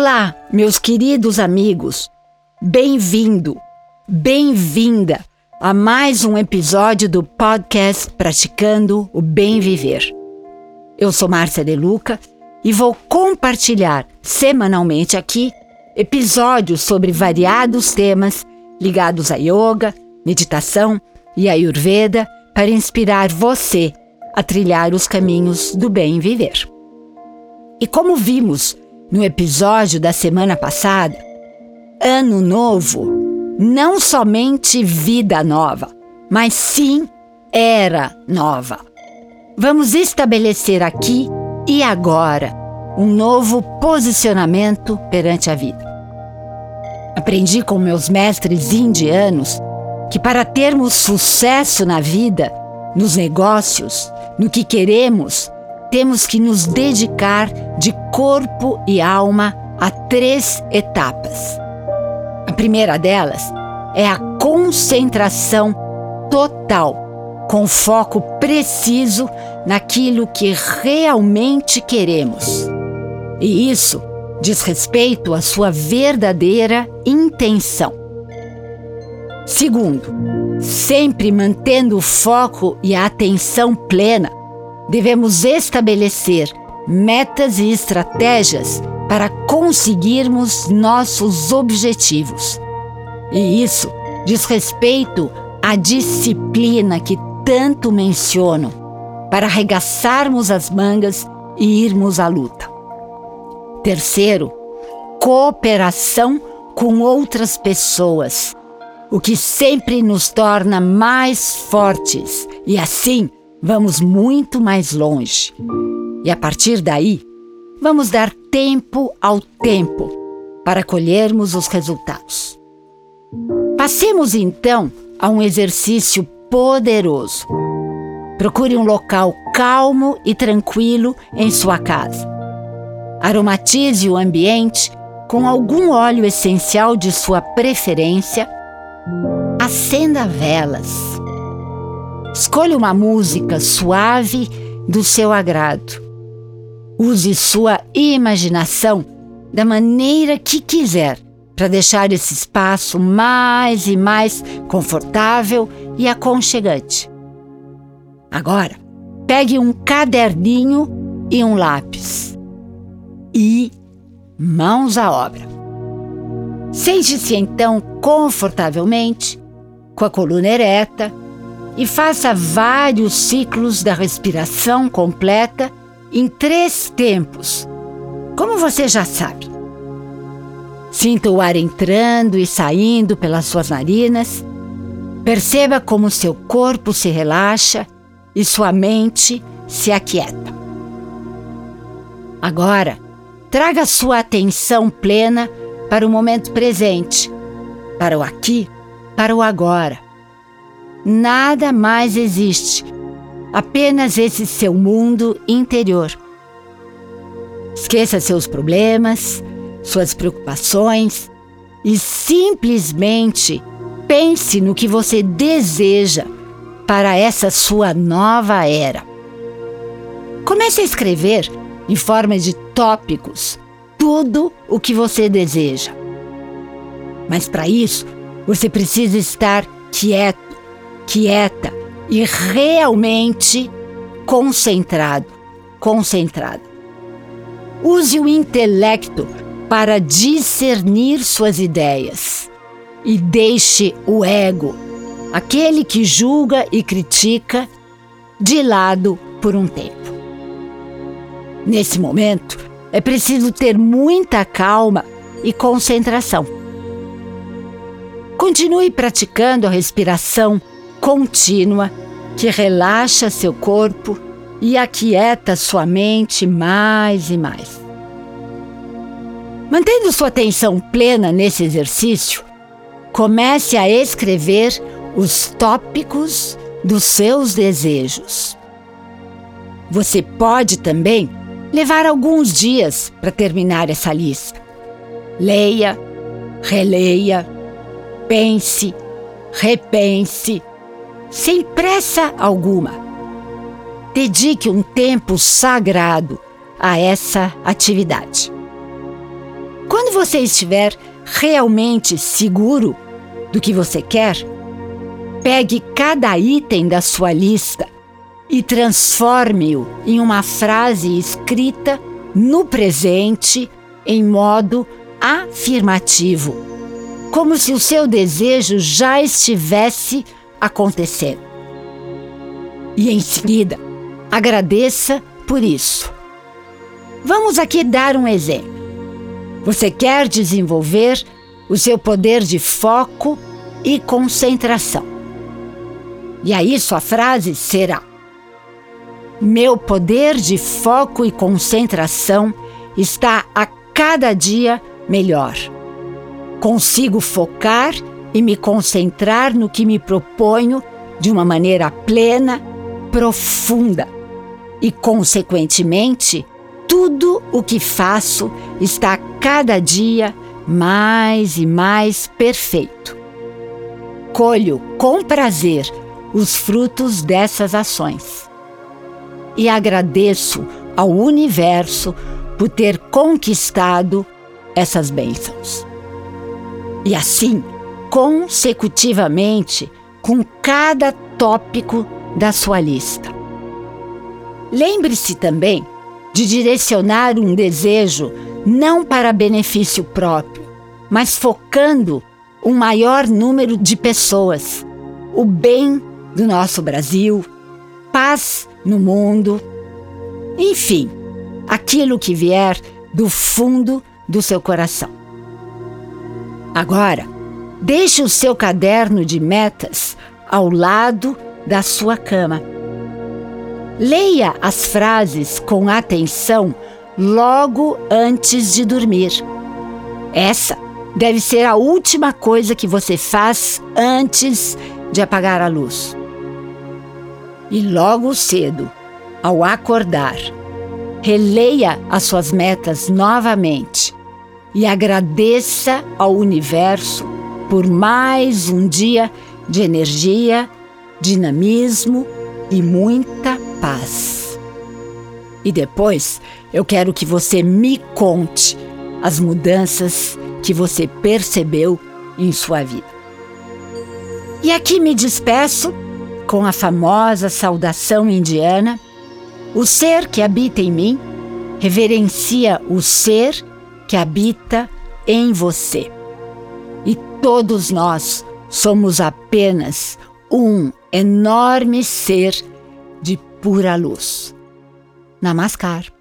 Olá, meus queridos amigos. Bem-vindo, bem-vinda a mais um episódio do podcast Praticando o Bem Viver. Eu sou Márcia De Luca e vou compartilhar semanalmente aqui episódios sobre variados temas ligados a yoga, meditação e ayurveda para inspirar você a trilhar os caminhos do bem viver. E como vimos no episódio da semana passada, Ano Novo não somente vida nova, mas sim era nova. Vamos estabelecer aqui e agora um novo posicionamento perante a vida. Aprendi com meus mestres indianos que para termos sucesso na vida, nos negócios, no que queremos, temos que nos dedicar de corpo e alma a três etapas. A primeira delas é a concentração total, com foco preciso naquilo que realmente queremos. E isso diz respeito à sua verdadeira intenção. Segundo, sempre mantendo o foco e a atenção plena, devemos estabelecer metas e estratégias para conseguirmos nossos objetivos. E isso diz respeito à disciplina que tanto menciono para arregaçarmos as mangas e irmos à luta. Terceiro, cooperação com outras pessoas, o que sempre nos torna mais fortes e assim vamos muito mais longe. E a partir daí, vamos dar tempo ao tempo para colhermos os resultados. Passemos então a um exercício poderoso. Procure um local calmo e tranquilo em sua casa. Aromatize o ambiente com algum óleo essencial de sua preferência. Acenda velas. Escolha uma música suave do seu agrado. Use sua imaginação da maneira que quiser para deixar esse espaço mais e mais confortável e aconchegante. Agora, pegue um caderninho e um lápis e mãos à obra. Sente-se então confortavelmente, com a coluna ereta, e faça vários ciclos da respiração completa em três tempos, como você já sabe. Sinta o ar entrando e saindo pelas suas narinas. Perceba como seu corpo se relaxa e sua mente se aquieta. Agora, traga sua atenção plena para o momento presente, para o aqui, para o agora. Nada mais existe, apenas esse seu mundo interior. Esqueça seus problemas, suas preocupações e simplesmente pense no que você deseja para essa sua nova era. Comece a escrever em forma de tópicos tudo o que você deseja. Mas para isso, você precisa estar quieto quieta e realmente concentrado, concentrada. Use o intelecto para discernir suas ideias e deixe o ego, aquele que julga e critica, de lado por um tempo. Nesse momento, é preciso ter muita calma e concentração. Continue praticando a respiração contínua que relaxa seu corpo e aquieta sua mente mais e mais. Mantendo sua atenção plena nesse exercício, comece a escrever os tópicos dos seus desejos. Você pode também levar alguns dias para terminar essa lista. Leia, releia, pense, repense sem pressa alguma. Dedique um tempo sagrado a essa atividade. Quando você estiver realmente seguro do que você quer, pegue cada item da sua lista e transforme-o em uma frase escrita no presente em modo afirmativo, como se o seu desejo já estivesse acontecendo. E em seguida, agradeça por isso. Vamos aqui dar um exemplo. Você quer desenvolver o seu poder de foco e concentração. E aí sua frase será: Meu poder de foco e concentração está a cada dia melhor. Consigo focar e me concentrar no que me proponho de uma maneira plena, profunda e, consequentemente, tudo o que faço está cada dia mais e mais perfeito. Colho com prazer os frutos dessas ações e agradeço ao universo por ter conquistado essas bênçãos. E assim, consecutivamente, com cada tópico da sua lista. Lembre-se também de direcionar um desejo não para benefício próprio, mas focando um maior número de pessoas, o bem do nosso Brasil, paz no mundo, enfim, aquilo que vier do fundo do seu coração. Agora, deixe o seu caderno de metas ao lado da sua cama. Leia as frases com atenção logo antes de dormir. Essa deve ser a última coisa que você faz antes de apagar a luz. E logo cedo, ao acordar, releia as suas metas novamente e agradeça ao universo por mais um dia de energia, dinamismo e muita paz. E depois eu quero que você me conte as mudanças que você percebeu em sua vida. E aqui me despeço com a famosa saudação indiana: O ser que habita em mim reverencia o ser que habita em você. Todos nós somos apenas um enorme ser de pura luz. Namaskar.